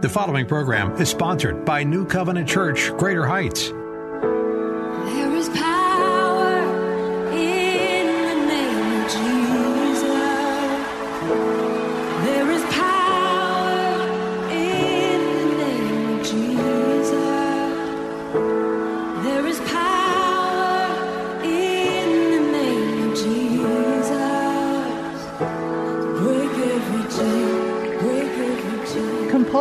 The following program is sponsored by New Covenant Church, Greater Heights.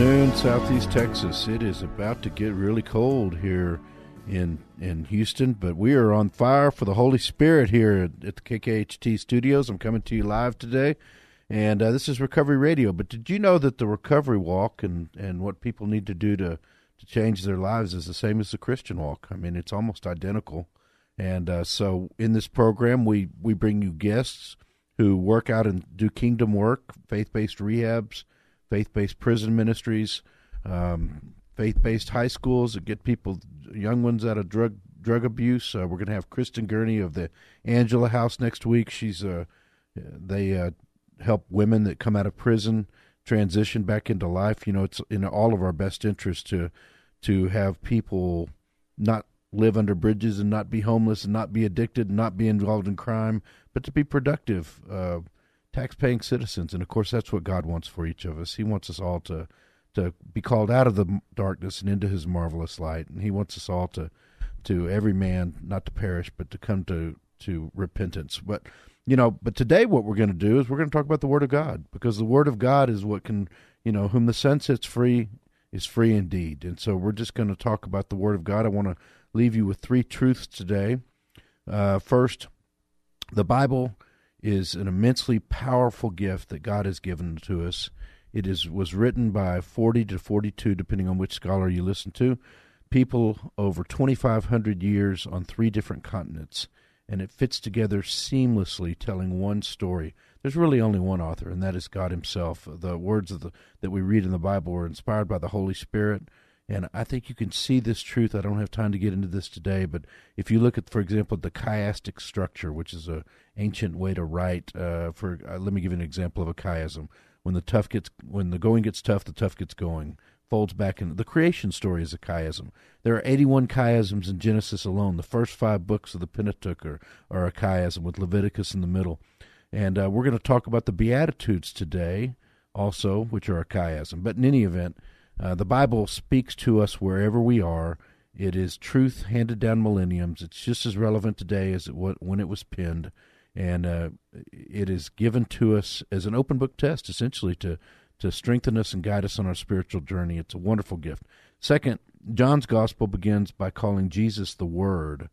Noon, Southeast Texas. It is about to get really cold here in in Houston, but we are on fire for the Holy Spirit here at, at the KKHT studios. I'm coming to you live today, and uh, this is Recovery Radio. But did you know that the Recovery Walk and and what people need to do to to change their lives is the same as the Christian Walk? I mean, it's almost identical. And uh, so, in this program, we we bring you guests who work out and do kingdom work, faith based rehabs faith based prison ministries, um, faith based high schools that get people, young ones out of drug drug abuse. Uh, we're going to have Kristen Gurney of the Angela House next week. She's uh, they uh, help women that come out of prison transition back into life. You know, it's in all of our best interest to to have people not live under bridges and not be homeless and not be addicted and not be involved in crime, but to be productive. Uh, tax-paying citizens, and of course, that's what God wants for each of us. He wants us all to to be called out of the darkness and into His marvelous light, and He wants us all to to every man not to perish, but to come to to repentance. But you know, but today what we're going to do is we're going to talk about the Word of God because the Word of God is what can you know whom the Son sets free is free indeed, and so we're just going to talk about the Word of God. I want to leave you with three truths today. Uh, first, the Bible is an immensely powerful gift that God has given to us. It is was written by 40 to 42 depending on which scholar you listen to, people over 2500 years on three different continents and it fits together seamlessly telling one story. There's really only one author and that is God himself. The words of the that we read in the Bible were inspired by the Holy Spirit and I think you can see this truth. I don't have time to get into this today, but if you look at, for example, the chiastic structure, which is a ancient way to write. Uh, for uh, let me give you an example of a chiasm. When the tough gets, when the going gets tough, the tough gets going. Folds back in the creation story is a chiasm. There are 81 chiasms in Genesis alone. The first five books of the Pentateuch are, are a chiasm, with Leviticus in the middle. And uh, we're going to talk about the Beatitudes today, also, which are a chiasm. But in any event, uh, the Bible speaks to us wherever we are. It is truth handed down millenniums. It's just as relevant today as it was when it was penned, and uh, it is given to us as an open book test, essentially to to strengthen us and guide us on our spiritual journey. It's a wonderful gift. Second, John's gospel begins by calling Jesus the Word.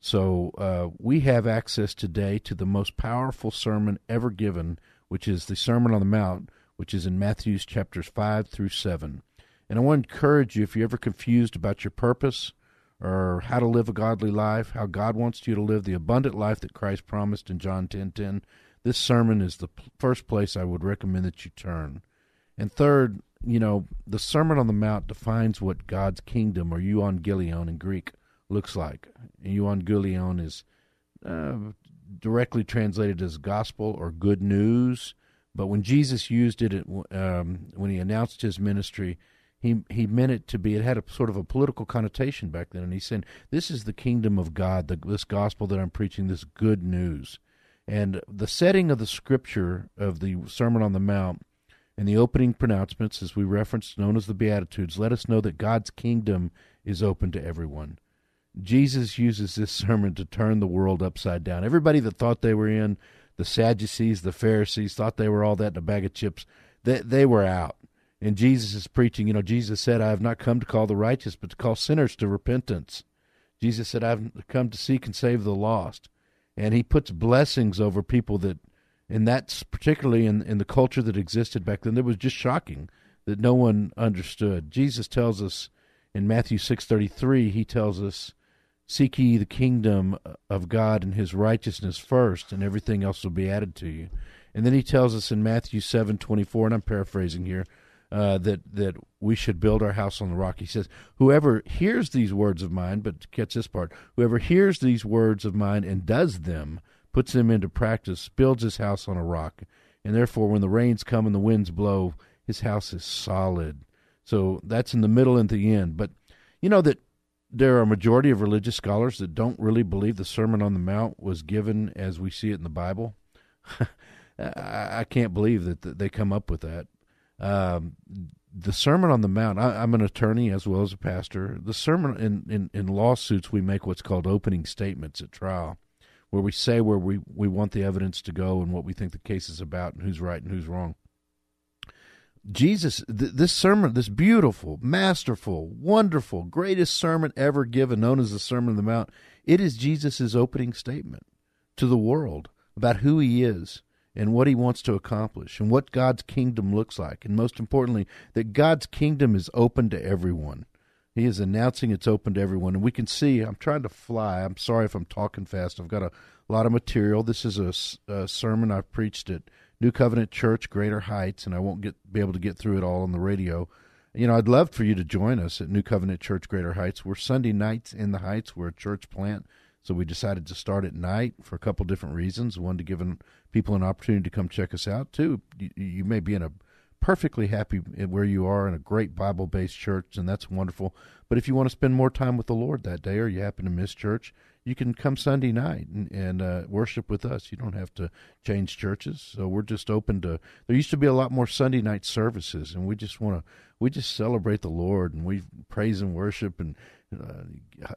So uh, we have access today to the most powerful sermon ever given, which is the Sermon on the Mount, which is in Matthew's chapters five through seven. And I want to encourage you if you're ever confused about your purpose or how to live a godly life, how God wants you to live the abundant life that Christ promised in John 10:10, 10, 10, this sermon is the first place I would recommend that you turn. And third, you know, the Sermon on the Mount defines what God's kingdom or euangelion in Greek looks like. And euangelion is uh, directly translated as gospel or good news, but when Jesus used it um, when he announced his ministry, he he meant it to be. It had a sort of a political connotation back then, and he said, "This is the kingdom of God. The, this gospel that I'm preaching, this good news." And the setting of the scripture of the Sermon on the Mount And the opening pronouncements, as we referenced, known as the Beatitudes, let us know that God's kingdom is open to everyone. Jesus uses this sermon to turn the world upside down. Everybody that thought they were in, the Sadducees, the Pharisees, thought they were all that in a bag of chips, they, they were out. And Jesus is preaching, you know, Jesus said, I have not come to call the righteous, but to call sinners to repentance. Jesus said, I've come to seek and save the lost. And he puts blessings over people that, and that's particularly in, in the culture that existed back then, that was just shocking that no one understood. Jesus tells us in Matthew 6.33, he tells us, Seek ye the kingdom of God and his righteousness first, and everything else will be added to you. And then he tells us in Matthew 7.24, and I'm paraphrasing here, uh, that that we should build our house on the rock. He says, "Whoever hears these words of mine, but catch this part: whoever hears these words of mine and does them, puts them into practice, builds his house on a rock, and therefore, when the rains come and the winds blow, his house is solid." So that's in the middle and the end. But you know that there are a majority of religious scholars that don't really believe the Sermon on the Mount was given as we see it in the Bible. I, I can't believe that they come up with that. Um, the Sermon on the Mount. I, am an attorney as well as a pastor. The sermon in, in, in lawsuits, we make what's called opening statements at trial, where we say where we, we want the evidence to go and what we think the case is about and who's right and who's wrong. Jesus, th- this sermon, this beautiful, masterful, wonderful, greatest sermon ever given, known as the Sermon on the Mount, it is Jesus' opening statement to the world about who he is and what he wants to accomplish and what God's kingdom looks like. And most importantly, that God's kingdom is open to everyone. He is announcing it's open to everyone. And we can see, I'm trying to fly. I'm sorry if I'm talking fast. I've got a lot of material. This is a, a sermon I've preached at New Covenant Church, Greater Heights, and I won't get be able to get through it all on the radio. You know, I'd love for you to join us at New Covenant Church, Greater Heights. We're Sunday nights in the Heights. We're a church plant so we decided to start at night for a couple different reasons. One, to give people an opportunity to come check us out. Two, you, you may be in a perfectly happy eh, where you are in a great Bible based church, and that's wonderful. But if you want to spend more time with the Lord that day, or you happen to miss church, you can come Sunday night and, and uh, worship with us. You don't have to change churches. So we're just open to. There used to be a lot more Sunday night services, and we just want to. We just celebrate the Lord and we praise and worship and uh,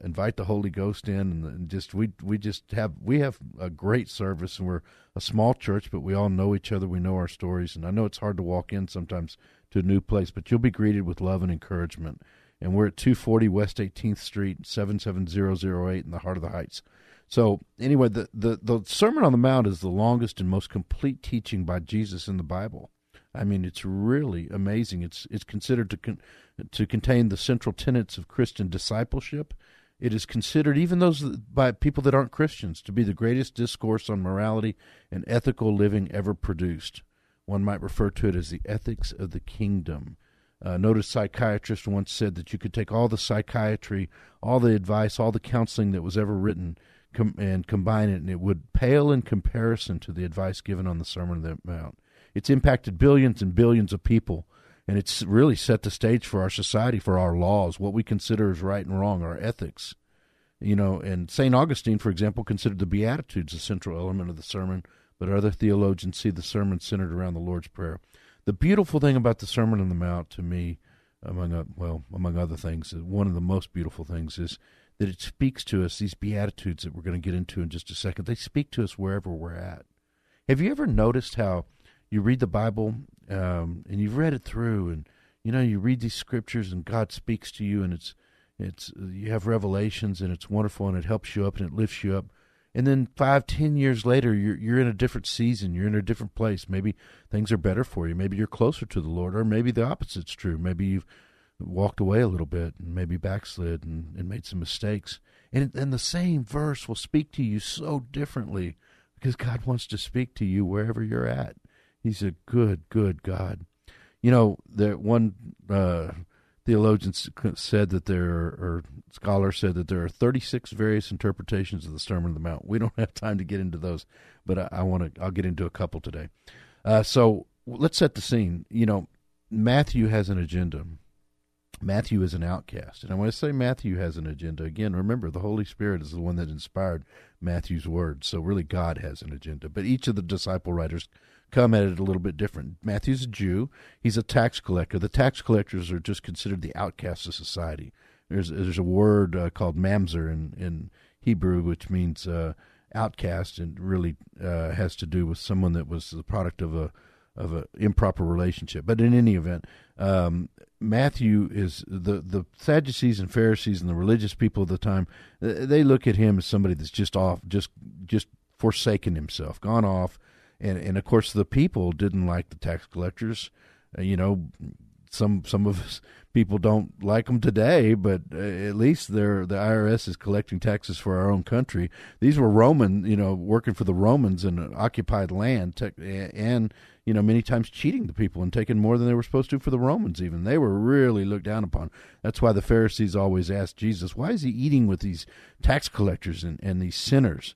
invite the Holy Ghost in, and, and, just we we just have we have a great service, and we're a small church, but we all know each other. We know our stories, and I know it's hard to walk in sometimes to a new place, but you'll be greeted with love and encouragement. And we're at 240 West 18th Street, 77008 in the heart of the Heights. So anyway, the, the, the Sermon on the Mount is the longest and most complete teaching by Jesus in the Bible. I mean, it's really amazing. It's it's considered to con- to contain the central tenets of Christian discipleship. It is considered, even those by people that aren't Christians, to be the greatest discourse on morality and ethical living ever produced. One might refer to it as the ethics of the kingdom. Uh, noted psychiatrist once said that you could take all the psychiatry, all the advice, all the counseling that was ever written, com- and combine it, and it would pale in comparison to the advice given on the Sermon on the Mount. It's impacted billions and billions of people, and it's really set the stage for our society, for our laws, what we consider as right and wrong, our ethics. You know, and St. Augustine, for example, considered the Beatitudes a central element of the sermon, but other theologians see the sermon centered around the Lord's Prayer. The beautiful thing about the Sermon on the Mount, to me, among well, among other things, one of the most beautiful things is that it speaks to us. These Beatitudes that we're going to get into in just a second, they speak to us wherever we're at. Have you ever noticed how you read the Bible um, and you've read it through, and you know you read these scriptures, and God speaks to you, and it's it's you have revelations, and it's wonderful, and it helps you up, and it lifts you up. And then five, ten years later, you're you're in a different season. You're in a different place. Maybe things are better for you. Maybe you're closer to the Lord, or maybe the opposite's true. Maybe you've walked away a little bit, and maybe backslid, and, and made some mistakes. And and the same verse will speak to you so differently because God wants to speak to you wherever you're at. He's a good, good God. You know, that one uh, theologian said that there, are, or scholar said that there are 36 various interpretations of the Sermon on the Mount. We don't have time to get into those, but I, I want to. I'll get into a couple today. Uh, so let's set the scene. You know, Matthew has an agenda. Matthew is an outcast. And I say Matthew has an agenda, again, remember the Holy Spirit is the one that inspired Matthew's words. So really, God has an agenda. But each of the disciple writers come at it a little bit different. Matthew's a Jew. He's a tax collector. The tax collectors are just considered the outcasts of society. There's there's a word uh, called mamzer in, in Hebrew, which means uh, outcast, and really uh, has to do with someone that was the product of a of an improper relationship. But in any event, um, Matthew is the the Sadducees and Pharisees and the religious people of the time. They look at him as somebody that's just off, just just forsaken himself, gone off, and and of course the people didn't like the tax collectors. Uh, you know, some some of us people don't like them today, but uh, at least they're the IRS is collecting taxes for our own country. These were Roman, you know, working for the Romans in occupied land, and you know, many times cheating the people and taking more than they were supposed to for the Romans. Even they were really looked down upon. That's why the Pharisees always asked Jesus, "Why is he eating with these tax collectors and, and these sinners?"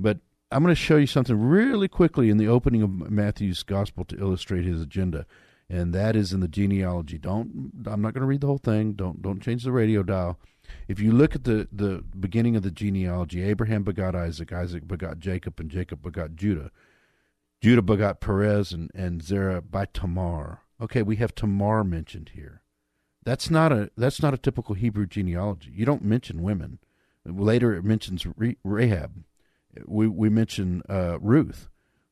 But I'm going to show you something really quickly in the opening of Matthew's gospel to illustrate his agenda and that is in the genealogy. Don't I'm not going to read the whole thing. Don't don't change the radio dial. If you look at the the beginning of the genealogy, Abraham begot Isaac, Isaac begot Jacob, and Jacob begot Judah. Judah begot Perez and and Zerah by Tamar. Okay, we have Tamar mentioned here. That's not a that's not a typical Hebrew genealogy. You don't mention women. Later, it mentions Rahab. We we mention uh, Ruth.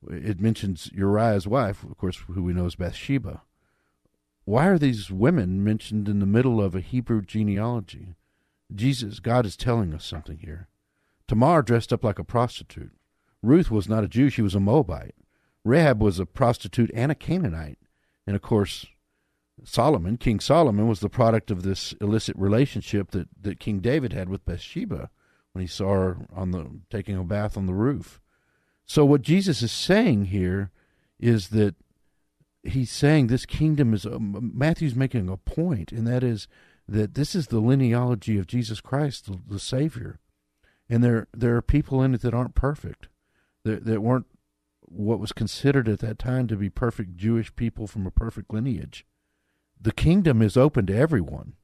It mentions Uriah's wife, of course, who we know as Bathsheba why are these women mentioned in the middle of a Hebrew genealogy? Jesus, God is telling us something here. Tamar dressed up like a prostitute. Ruth was not a Jew, she was a Moabite. Rahab was a prostitute and a Canaanite. And of course, Solomon, King Solomon, was the product of this illicit relationship that, that King David had with Bathsheba when he saw her on the taking a bath on the roof. So what Jesus is saying here is that he's saying this kingdom is uh, Matthew's making a point, and that is that this is the linealogy of Jesus Christ, the, the Savior, and there there are people in it that aren't perfect, that that weren't what was considered at that time to be perfect Jewish people from a perfect lineage. The kingdom is open to everyone,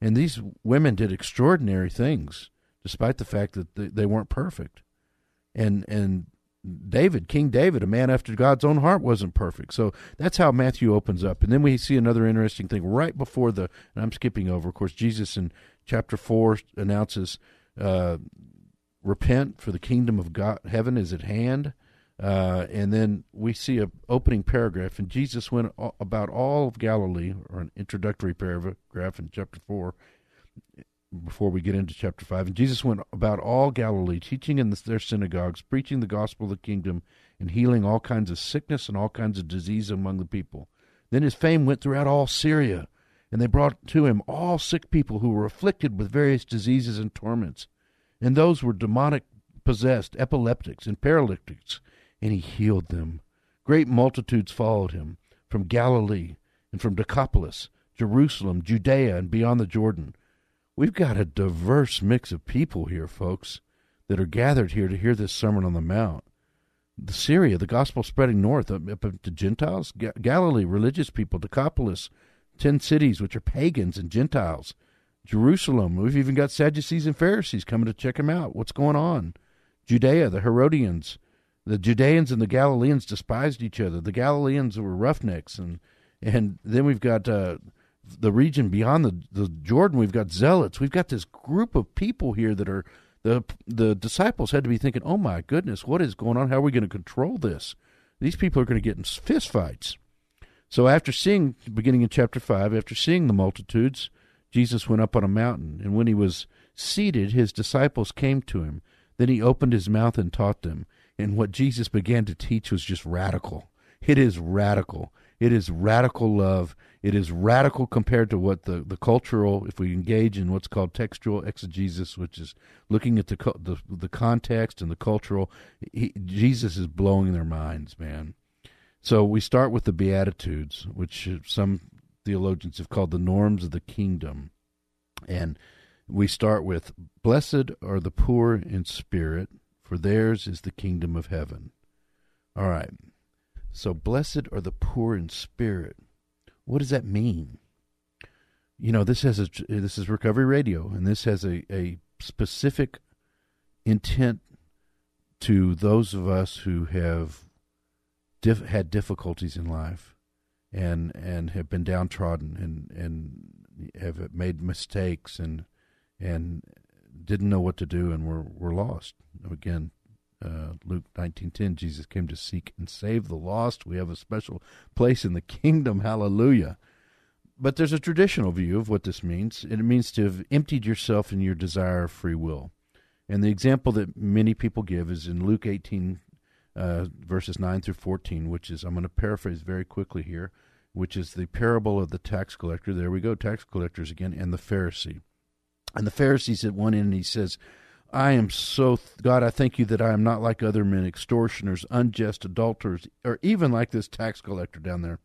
and these women did extraordinary things, despite the fact that they, weren't perfect, and and David, King David, a man after God's own heart, wasn't perfect. So that's how Matthew opens up. And then we see another interesting thing right before the, and I'm skipping over, of course, Jesus in chapter 4 announces, uh, repent for the kingdom of God, heaven is at hand. Uh, and then we see a opening paragraph, and Jesus went about all of Galilee, or an introductory paragraph in chapter 4, before we get into chapter 5. And Jesus went about all Galilee, teaching in their synagogues, preaching the gospel of the kingdom, and healing all kinds of sickness and all kinds of disease among the people. Then his fame went throughout all Syria, and they brought to him all sick people who were afflicted with various diseases and torments. And those were demonic possessed, epileptics, and paralytics, and he healed them. Great multitudes followed him from Galilee and from Decapolis, Jerusalem, Judea, and beyond the Jordan We've got a diverse mix of people here, folks, that are gathered here to hear this Sermon on the Mount. The Syria, the gospel spreading north up, to Gentiles, Ga- Galilee, religious people, Decapolis, ten cities which are pagans and Gentiles, Jerusalem. We've even got Sadducees and Pharisees coming to check him out. What's going on? Judea, the Herodians, the Judeans and the Galileans despised each other. The Galileans were roughnecks, and and then we've got uh, the region beyond the, the Jordan, we've got zealots. We've got this group of people here that are the the disciples had to be thinking, "Oh my goodness, what is going on? How are we going to control this? These people are going to get in fistfights." So after seeing, beginning in chapter five, after seeing the multitudes, Jesus went up on a mountain, and when he was seated, his disciples came to him. Then he opened his mouth and taught them. And what Jesus began to teach was just radical. It is radical. It is radical love. It is radical compared to what the, the cultural, if we engage in what's called textual exegesis, which is looking at the the, the context and the cultural. He, Jesus is blowing their minds, man. So we start with the Beatitudes, which some theologians have called the norms of the kingdom. And we start with Blessed are the poor in spirit, for theirs is the kingdom of heaven. All right. So blessed are the poor in spirit. What does that mean? You know, this has a this is recovery radio, and this has a, a specific intent to those of us who have diff- had difficulties in life, and and have been downtrodden and and have made mistakes and and didn't know what to do and were were lost. Again, uh, Luke nineteen ten, Jesus came to seek and save the lost. We have a special place in the kingdom. Hallelujah. But there's a traditional view of what this means. It means to have emptied yourself in your desire of free will. And the example that many people give is in Luke 18, uh, verses 9 through 14, which is, I'm going to paraphrase very quickly here, which is the parable of the tax collector. There we go, tax collectors again, and the Pharisee. And the Pharisee's at one end, and he says, I am so, God, I thank you that I am not like other men, extortioners, unjust, adulterers, or even like this tax collector down there.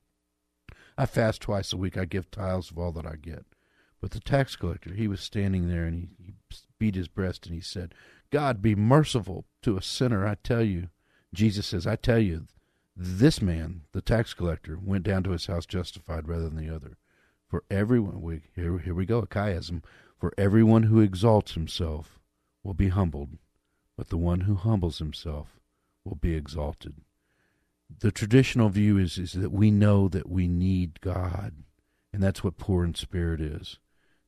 I fast twice a week. I give tithes of all that I get. But the tax collector, he was standing there and he, he beat his breast and he said, God, be merciful to a sinner, I tell you. Jesus says, I tell you, this man, the tax collector, went down to his house justified rather than the other. For everyone, we, here, here we go, a chiasm. For everyone who exalts himself will be humbled, but the one who humbles himself will be exalted the traditional view is is that we know that we need God, and that's what poor in spirit is.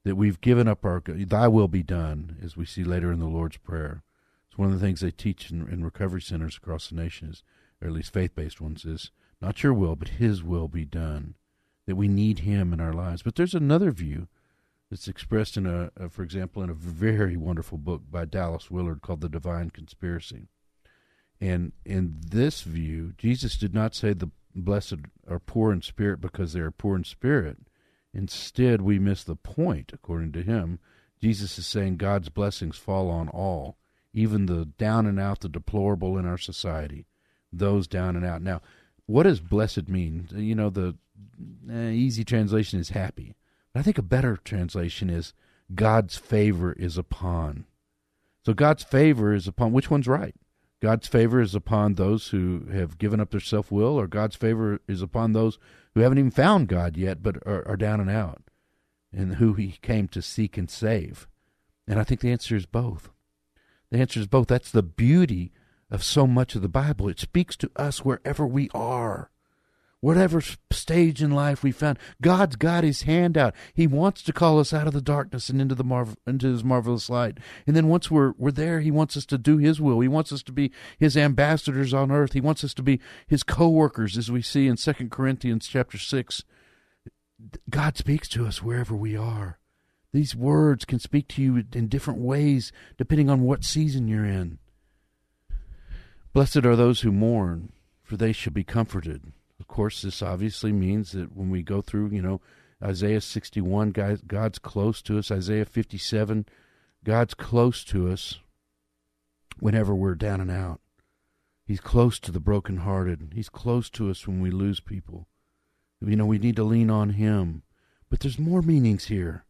That we've given up our Thy will be done, as we see later in the Lord's Prayer. It's one of the things they teach in, in recovery centers across the nation, is, or at least faith-based ones, is not your will, but His will be done. That we need Him in our lives. But there's another view that's expressed in a, a for example, in a very wonderful book by Dallas Willard called The Divine Conspiracy and in this view, Jesus did not say the blessed are poor in spirit because they are poor in spirit. Instead, we miss the point, according to him. Jesus is saying God's blessings fall on all, even the down and out, the deplorable in our society, those down and out. Now, what does blessed mean? You know, the eh, easy translation is happy. But I think a better translation is God's favor is upon. So God's favor is upon which one's right? God's favor is upon those who have given up their self will, or God's favor is upon those who haven't even found God yet but are, are, down and out, and who He came to seek and save. And I think the answer is both. The answer is both. That's the beauty of so much of the Bible. It speaks to us wherever we are whatever stage in life we found, God's got His hand out. He wants to call us out of the darkness and into the into His marvelous light. And then once we're we're there, He wants us to do His will. He wants us to be His ambassadors on earth. He wants us to be His co-workers, as we see in Second Corinthians chapter six. God speaks to us wherever we are. These words can speak to you in different ways depending on what season you're in. Blessed are those who mourn, for they shall be comforted. Of course, this obviously means that when we go through, you know, Isaiah 61, God, God's close to us. Isaiah 57, God's close to us whenever we're down and out. He's close to the brokenhearted. He's close to us when we lose people. You know, we need to lean on Him. But there's more meanings here.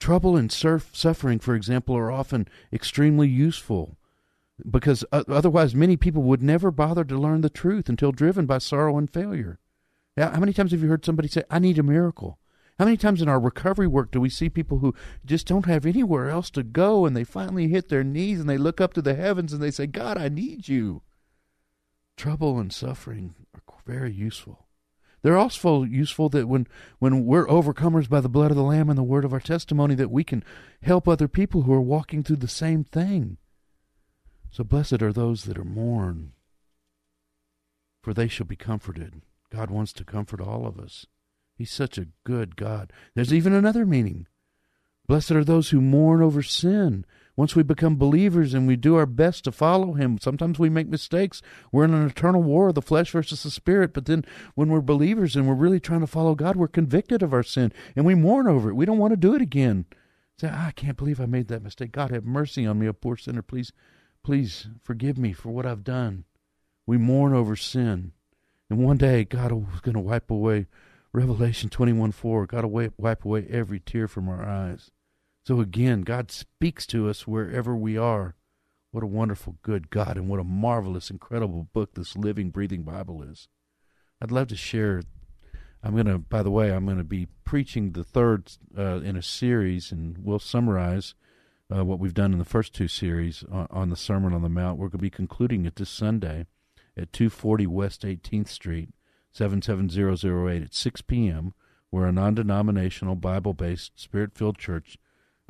Trouble and surf, suffering, for example, are often extremely useful because otherwise many people would never bother to learn the truth until driven by sorrow and failure. Now, how many times have you heard somebody say, I need a miracle? How many times in our recovery work do we see people who just don't have anywhere else to go and they finally hit their knees and they look up to the heavens and they say, God, I need you? Trouble and suffering are very useful. They're also useful that when, when we're overcomers by the blood of the Lamb and the word of our testimony, that we can help other people who are walking through the same thing. So blessed are those that are mourn, for they shall be comforted. God wants to comfort all of us. He's such a good God. There's even another meaning. Blessed are those who mourn over sin. Once we become believers and we do our best to follow Him, sometimes we make mistakes. We're in an eternal war of the flesh versus the spirit. But then when we're believers and we're really trying to follow God, we're convicted of our sin and we mourn over it. We don't want to do it again. Say, ah, I can't believe I made that mistake. God, have mercy on me, a poor sinner. Please Please forgive me for what I've done. We mourn over sin. And one day, God is going to wipe away, Revelation 21 4, God will wipe away every tear from our eyes. So again, God speaks to us wherever we are. What a wonderful, good God, and what a marvelous, incredible book this living, breathing Bible is. I'd love to share. I'm going to, by the way, I'm going to be preaching the third uh, in a series, and we'll summarize uh, what we've done in the first two series on, on, the Sermon on the Mount. We're going to be concluding it this Sunday. at 240 West 18th Street, 77008 at 6 p.m. We're a non denominational, Bible based, spirit filled church.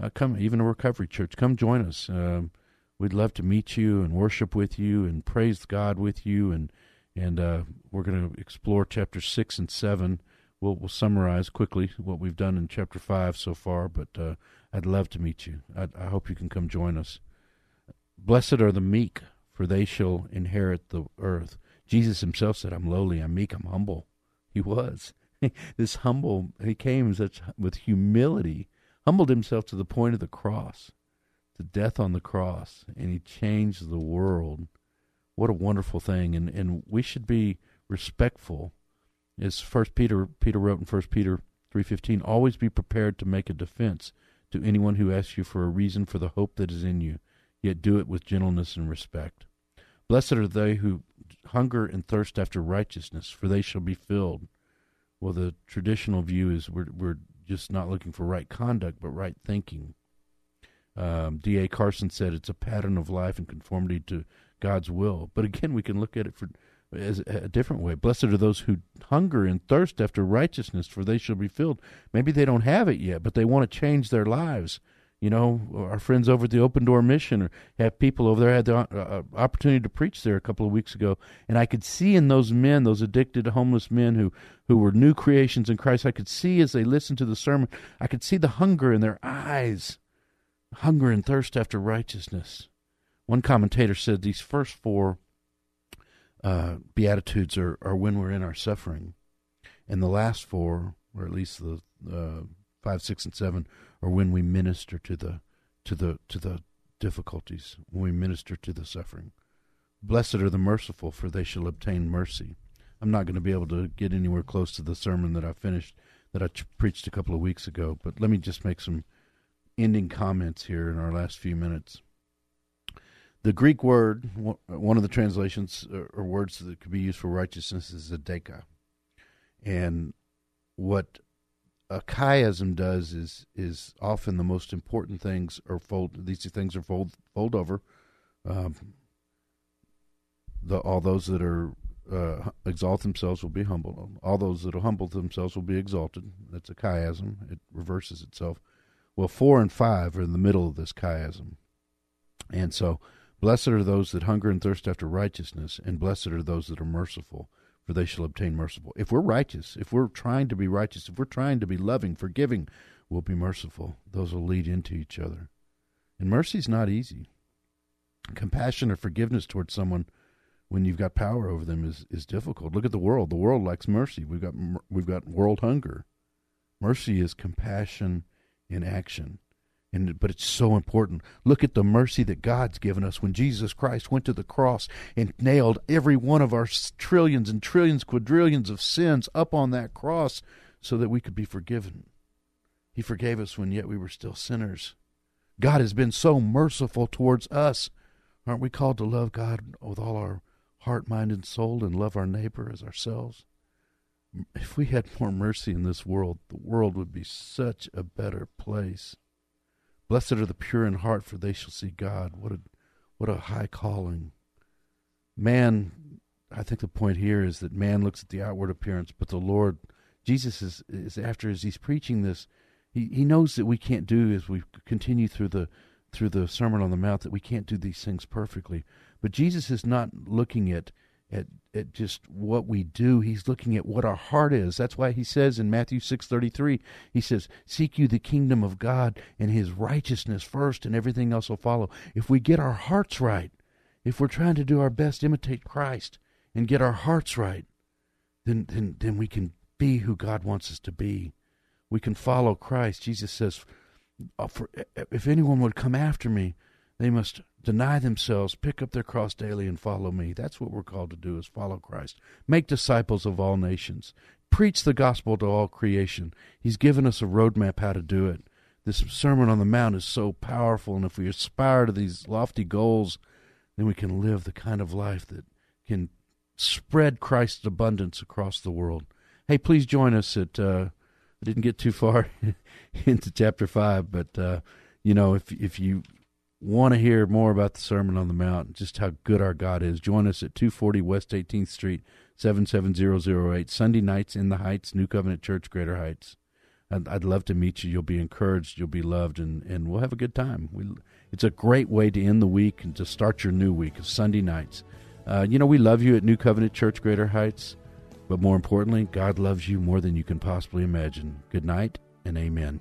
Uh, come, even a recovery church. Come join us. Um, we'd love to meet you and worship with you and praise God with you. And, and uh, we're going to explore chapter 6 and 7. We'll, we'll summarize quickly what we've done in chapter 5 so far, but uh, I'd love to meet you. I, I hope you can come join us. Blessed are the meek, for they shall inherit the earth. Jesus himself said, I'm lowly, I'm meek, I'm humble. He was. this humble, he came such, with humility, humbled himself to the point of the cross, to death on the cross, and he changed the world. What a wonderful thing. And, and we should be respectful. As First Peter Peter wrote in First Peter three fifteen, always be prepared to make a defense to anyone who asks you for a reason for the hope that is in you, yet do it with gentleness and respect. Blessed are they who hunger and thirst after righteousness, for they shall be filled. Well, the traditional view is we're we're just not looking for right conduct, but right thinking. Um, D.A. Carson said it's a pattern of life in conformity to God's will. But again, we can look at it for a different way. Blessed are those who hunger and thirst after righteousness, for they shall be filled. Maybe they don't have it yet, but they want to change their lives. You know, our friends over at the Open Door Mission have people over there had the uh, opportunity to preach there a couple of weeks ago, and I could see in those men, those addicted homeless men who who were new creations in Christ, I could see as they listened to the sermon, I could see the hunger in their eyes, hunger and thirst after righteousness. One commentator said these first four uh, beatitudes are, are when we're in our suffering, and the last four, or at least the uh, five, six, and seven, are when we minister to the to the to the difficulties, when we minister to the suffering. Blessed are the merciful, for they shall obtain mercy. I'm not going to be able to get anywhere close to the sermon that I finished that I ch- preached a couple of weeks ago, but let me just make some ending comments here in our last few minutes. The Greek word, one of the translations uh, or words that could be used for righteousness is zedekah. And what a chiasm does is is often the most important things are fold. These things are fold fold over. Um, the all those that are uh, exalt themselves will be humbled. All those that will humble themselves will be exalted. That's a chiasm. It reverses itself. Well, four and five are in the middle of this chiasm, and so Blessed are those that hunger and thirst after righteousness, and blessed are those that are merciful, for they shall obtain merciful. If we're righteous, if we're trying to be righteous, if we're trying to be loving, forgiving, we'll be merciful. Those will lead into each other. And mercy's not easy. Compassion or forgiveness towards someone when you've got power over them is, is difficult. Look at the world. The world likes mercy. We've got we've got world hunger. Mercy is compassion in action. And, but it's so important. Look at the mercy that God's given us when Jesus Christ went to the cross and nailed every one of our trillions and trillions, quadrillions of sins up on that cross so that we could be forgiven. He forgave us when yet we were still sinners. God has been so merciful towards us. Aren't we called to love God with all our heart, mind, and soul and love our neighbor as ourselves? If we had more mercy in this world, the world would be such a better place. Blessed are the pure in heart, for they shall see God. What a what a high calling. Man, I think the point here is that man looks at the outward appearance, but the Lord, Jesus is is after as he's preaching this, he, he knows that we can't do as we continue through the through the Sermon on the Mount that we can't do these things perfectly. But Jesus is not looking at at, at just what we do. He's looking at what our heart is. That's why he says in Matthew 6:33, he says, "Seek you the kingdom of God and his righteousness first and everything else will follow." If we get our hearts right, if we're trying to do our best imitate Christ and get our hearts right, then then then we can be who God wants us to be. We can follow Christ. Jesus says, uh, "If anyone would come after me, they must deny themselves, pick up their cross daily, and follow me. That's what we're called to do: is follow Christ, make disciples of all nations, preach the gospel to all creation. He's given us a roadmap how to do it. This Sermon on the Mount is so powerful, and if we aspire to these lofty goals, then we can live the kind of life that can spread Christ's abundance across the world. Hey, please join us at. Uh, I didn't get too far into chapter five, but uh, you know, if if you want to hear more about the Sermon on the Mount, just how good our God is, join us at 240 West 18th Street, 77008, Sunday nights in the Heights, New Covenant Church, Greater Heights. I'd, I'd love to meet you. You'll be encouraged. You'll be loved, and, and we'll have a good time. We, it's a great way to end the week and to start your new week, of Sunday nights. Uh, you know, we love you at New Covenant Church, Greater Heights, but more importantly, God loves you more than you can possibly imagine. Good night and amen.